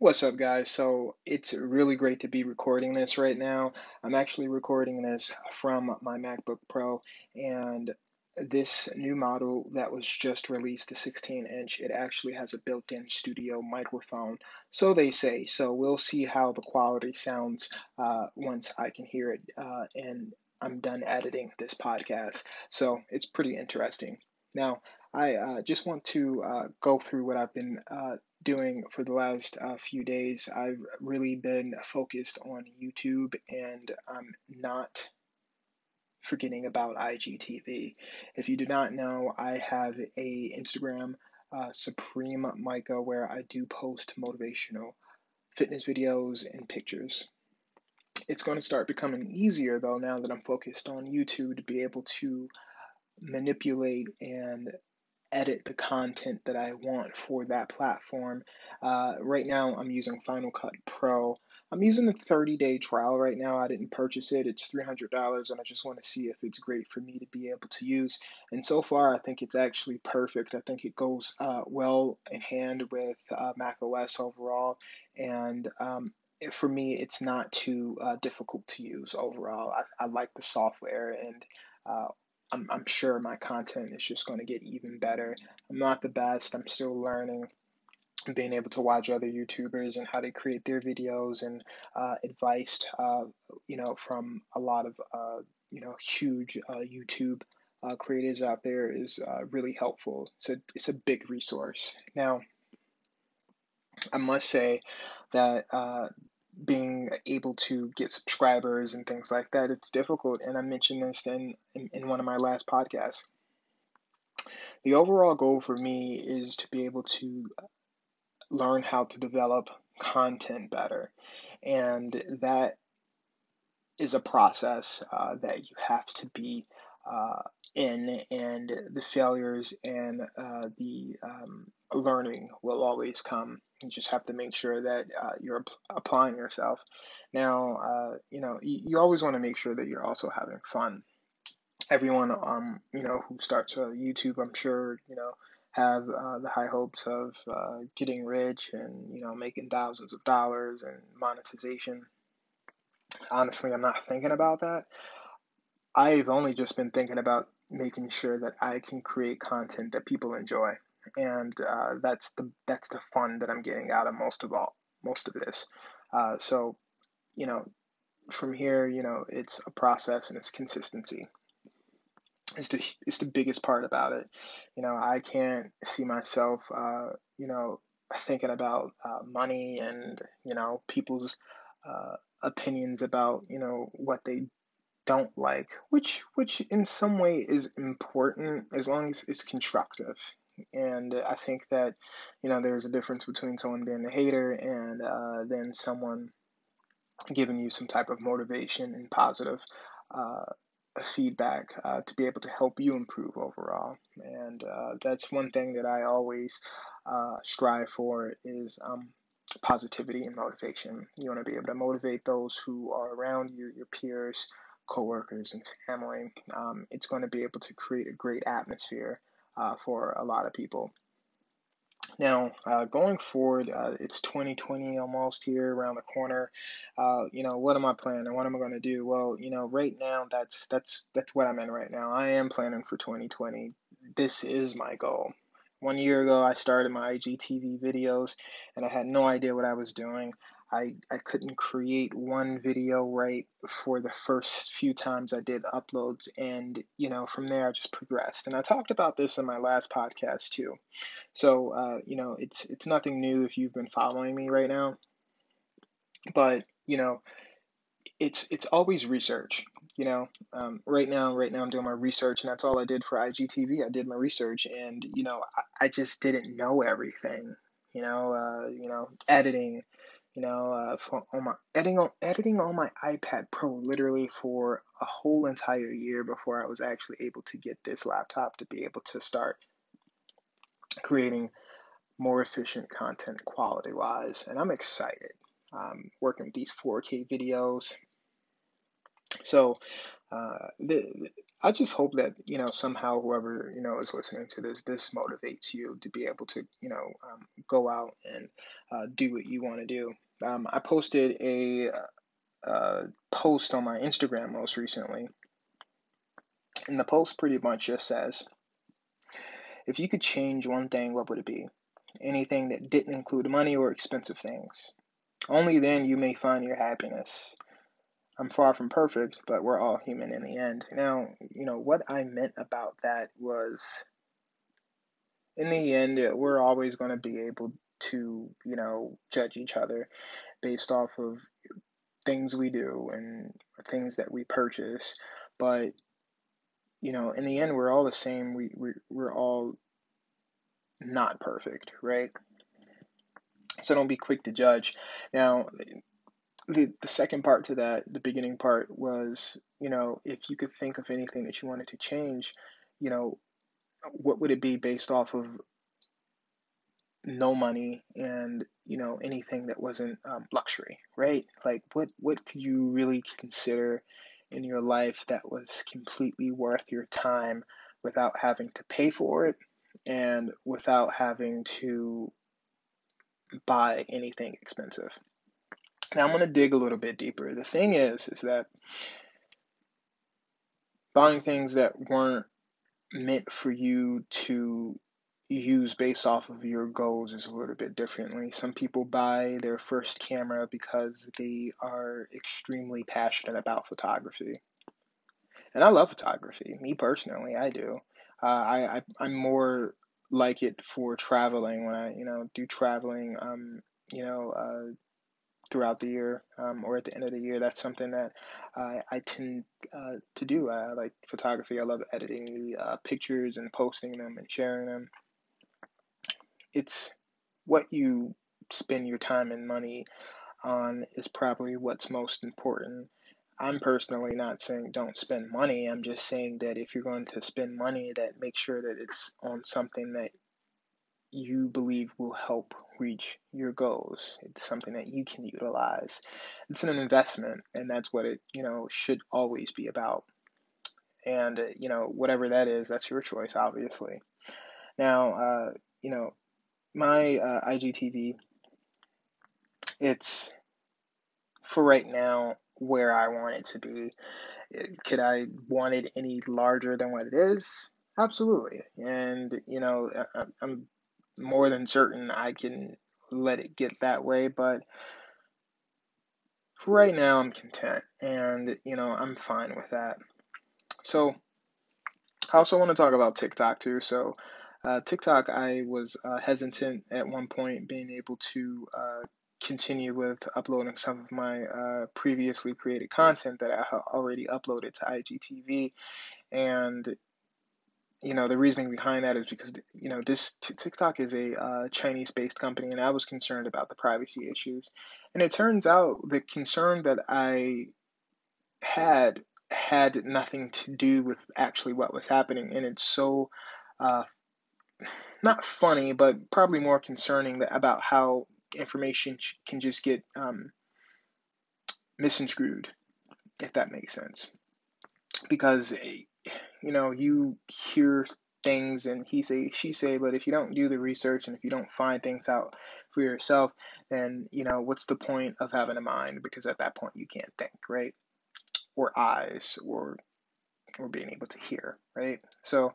What's up, guys? So it's really great to be recording this right now. I'm actually recording this from my MacBook Pro, and this new model that was just released, the 16 inch, it actually has a built in studio microphone. So they say. So we'll see how the quality sounds uh, once I can hear it uh, and I'm done editing this podcast. So it's pretty interesting. Now, I uh, just want to uh, go through what I've been uh, doing for the last uh, few days. I've really been focused on YouTube and I'm not forgetting about IGTV. If you do not know, I have a Instagram, uh, Supreme Micah, where I do post motivational fitness videos and pictures. It's going to start becoming easier though now that I'm focused on YouTube to be able to manipulate and edit the content that I want for that platform. Uh, right now, I'm using Final Cut Pro. I'm using the 30 day trial right now. I didn't purchase it, it's $300, and I just want to see if it's great for me to be able to use. And so far, I think it's actually perfect. I think it goes uh, well in hand with uh, Mac OS overall. And um, for me, it's not too uh, difficult to use overall. I, I like the software and uh, I'm, I'm sure my content is just going to get even better. I'm not the best. I'm still learning. Being able to watch other YouTubers and how they create their videos and uh, advice, uh, you know, from a lot of uh, you know huge uh, YouTube uh, creators out there is uh, really helpful. It's a it's a big resource. Now, I must say that being able to get subscribers and things like that, it's difficult. And I mentioned this in, in, in one of my last podcasts. The overall goal for me is to be able to learn how to develop content better. And that is a process uh, that you have to be uh, in, and the failures and uh, the um, learning will always come. You just have to make sure that uh, you're applying yourself. Now, uh, you know, you, you always want to make sure that you're also having fun. Everyone, um, you know, who starts a YouTube, I'm sure, you know, have uh, the high hopes of uh, getting rich and you know making thousands of dollars and monetization. Honestly, I'm not thinking about that. I've only just been thinking about making sure that I can create content that people enjoy, and uh, that's the that's the fun that I'm getting out of most of all most of this. Uh, so, you know, from here, you know, it's a process and it's consistency. It's the it's the biggest part about it. You know, I can't see myself, uh, you know, thinking about uh, money and you know people's uh, opinions about you know what they don't like, which which in some way is important as long as it's constructive. And I think that you know there's a difference between someone being a hater and uh, then someone giving you some type of motivation and positive uh, feedback uh, to be able to help you improve overall. And uh, that's one thing that I always uh, strive for is um, positivity and motivation. You want to be able to motivate those who are around you, your peers, coworkers, and family. Um, it's going to be able to create a great atmosphere uh, for a lot of people. Now, uh, going forward, uh, it's 2020 almost here around the corner. Uh, you know, what am I planning? What am I going to do? Well, you know, right now that's that's that's what I'm in right now. I am planning for 2020. This is my goal. One year ago, I started my IGTV videos, and I had no idea what I was doing. I, I couldn't create one video right for the first few times I did uploads. And, you know, from there I just progressed. And I talked about this in my last podcast too. So, uh, you know, it's, it's nothing new if you've been following me right now. But, you know, it's, it's always research. You know, um, right now, right now I'm doing my research, and that's all I did for IGTV. I did my research, and you know, I, I just didn't know everything. You know, uh, you know, editing, you know, uh, for, on my editing on editing on my iPad Pro literally for a whole entire year before I was actually able to get this laptop to be able to start creating more efficient content quality wise. And I'm excited. Um, working with these 4K videos. So uh, the, I just hope that you know somehow whoever you know is listening to this, this motivates you to be able to you know um, go out and uh, do what you want to do. Um, I posted a uh, post on my Instagram most recently, and the post pretty much just says, "If you could change one thing, what would it be? Anything that didn't include money or expensive things. Only then you may find your happiness." I'm far from perfect, but we're all human in the end. Now, you know, what I meant about that was in the end, uh, we're always going to be able to, you know, judge each other based off of things we do and things that we purchase. But, you know, in the end, we're all the same. We, we, we're all not perfect, right? So don't be quick to judge. Now, the the second part to that, the beginning part was, you know, if you could think of anything that you wanted to change, you know, what would it be based off of no money and you know anything that wasn't um, luxury, right? Like what what could you really consider in your life that was completely worth your time without having to pay for it and without having to buy anything expensive? Now I'm going to dig a little bit deeper. The thing is, is that buying things that weren't meant for you to use based off of your goals is a little bit differently. Some people buy their first camera because they are extremely passionate about photography. And I love photography. Me personally, I do. Uh, I, I I'm more like it for traveling when I you know do traveling. Um, you know, uh, throughout the year um, or at the end of the year. That's something that uh, I tend uh, to do. I like photography. I love editing the uh, pictures and posting them and sharing them. It's what you spend your time and money on is probably what's most important. I'm personally not saying don't spend money. I'm just saying that if you're going to spend money, that make sure that it's on something that you believe will help reach your goals. It's something that you can utilize. It's an investment, and that's what it you know should always be about. And uh, you know whatever that is, that's your choice, obviously. Now, uh, you know my uh, IGTV, it's for right now where I want it to be. Could I want it any larger than what it is? Absolutely. And you know I, I'm more than certain I can let it get that way, but for right now I'm content and you know I'm fine with that. So I also want to talk about TikTok too. So uh, TikTok, I was uh, hesitant at one point being able to uh, continue with uploading some of my uh, previously created content that I had already uploaded to IGTV, and you know the reasoning behind that is because you know this TikTok is a uh, Chinese-based company, and I was concerned about the privacy issues, and it turns out the concern that I had had nothing to do with actually what was happening, and it's so uh, not funny, but probably more concerning that, about how information can just get um, misconstrued, if that makes sense, because you know, you hear things and he say, she say, but if you don't do the research and if you don't find things out for yourself, then, you know, what's the point of having a mind? Because at that point you can't think, right? Or eyes or or being able to hear, right? So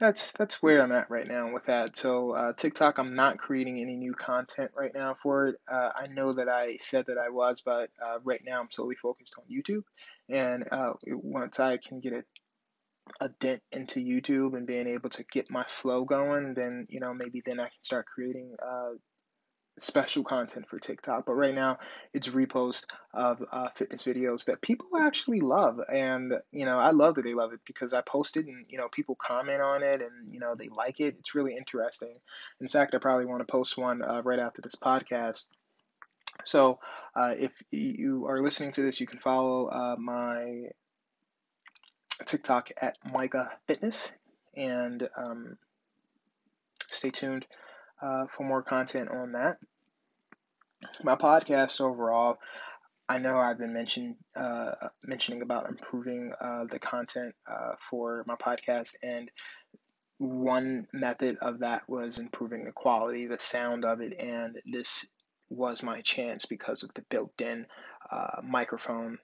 that's that's where I'm at right now with that. So uh, TikTok, I'm not creating any new content right now for it. Uh, I know that I said that I was, but uh, right now I'm solely focused on YouTube. And uh, once I can get it a dent into YouTube and being able to get my flow going, then you know maybe then I can start creating uh, special content for TikTok. But right now, it's repost of uh, fitness videos that people actually love, and you know I love that they love it because I post it and you know people comment on it and you know they like it. It's really interesting. In fact, I probably want to post one uh, right after this podcast. So, uh, if you are listening to this, you can follow uh, my TikTok at Micah Fitness, and um, stay tuned uh, for more content on that. My podcast overall, I know I've been mention, uh, mentioning about improving uh, the content uh, for my podcast, and one method of that was improving the quality, the sound of it, and this was my chance because of the built-in uh, microphone,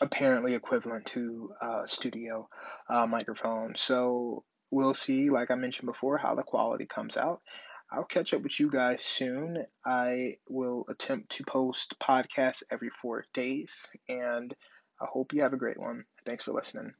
apparently equivalent to a studio uh, microphone. So we'll see, like I mentioned before, how the quality comes out. I'll catch up with you guys soon. I will attempt to post podcasts every four days, and I hope you have a great one. Thanks for listening.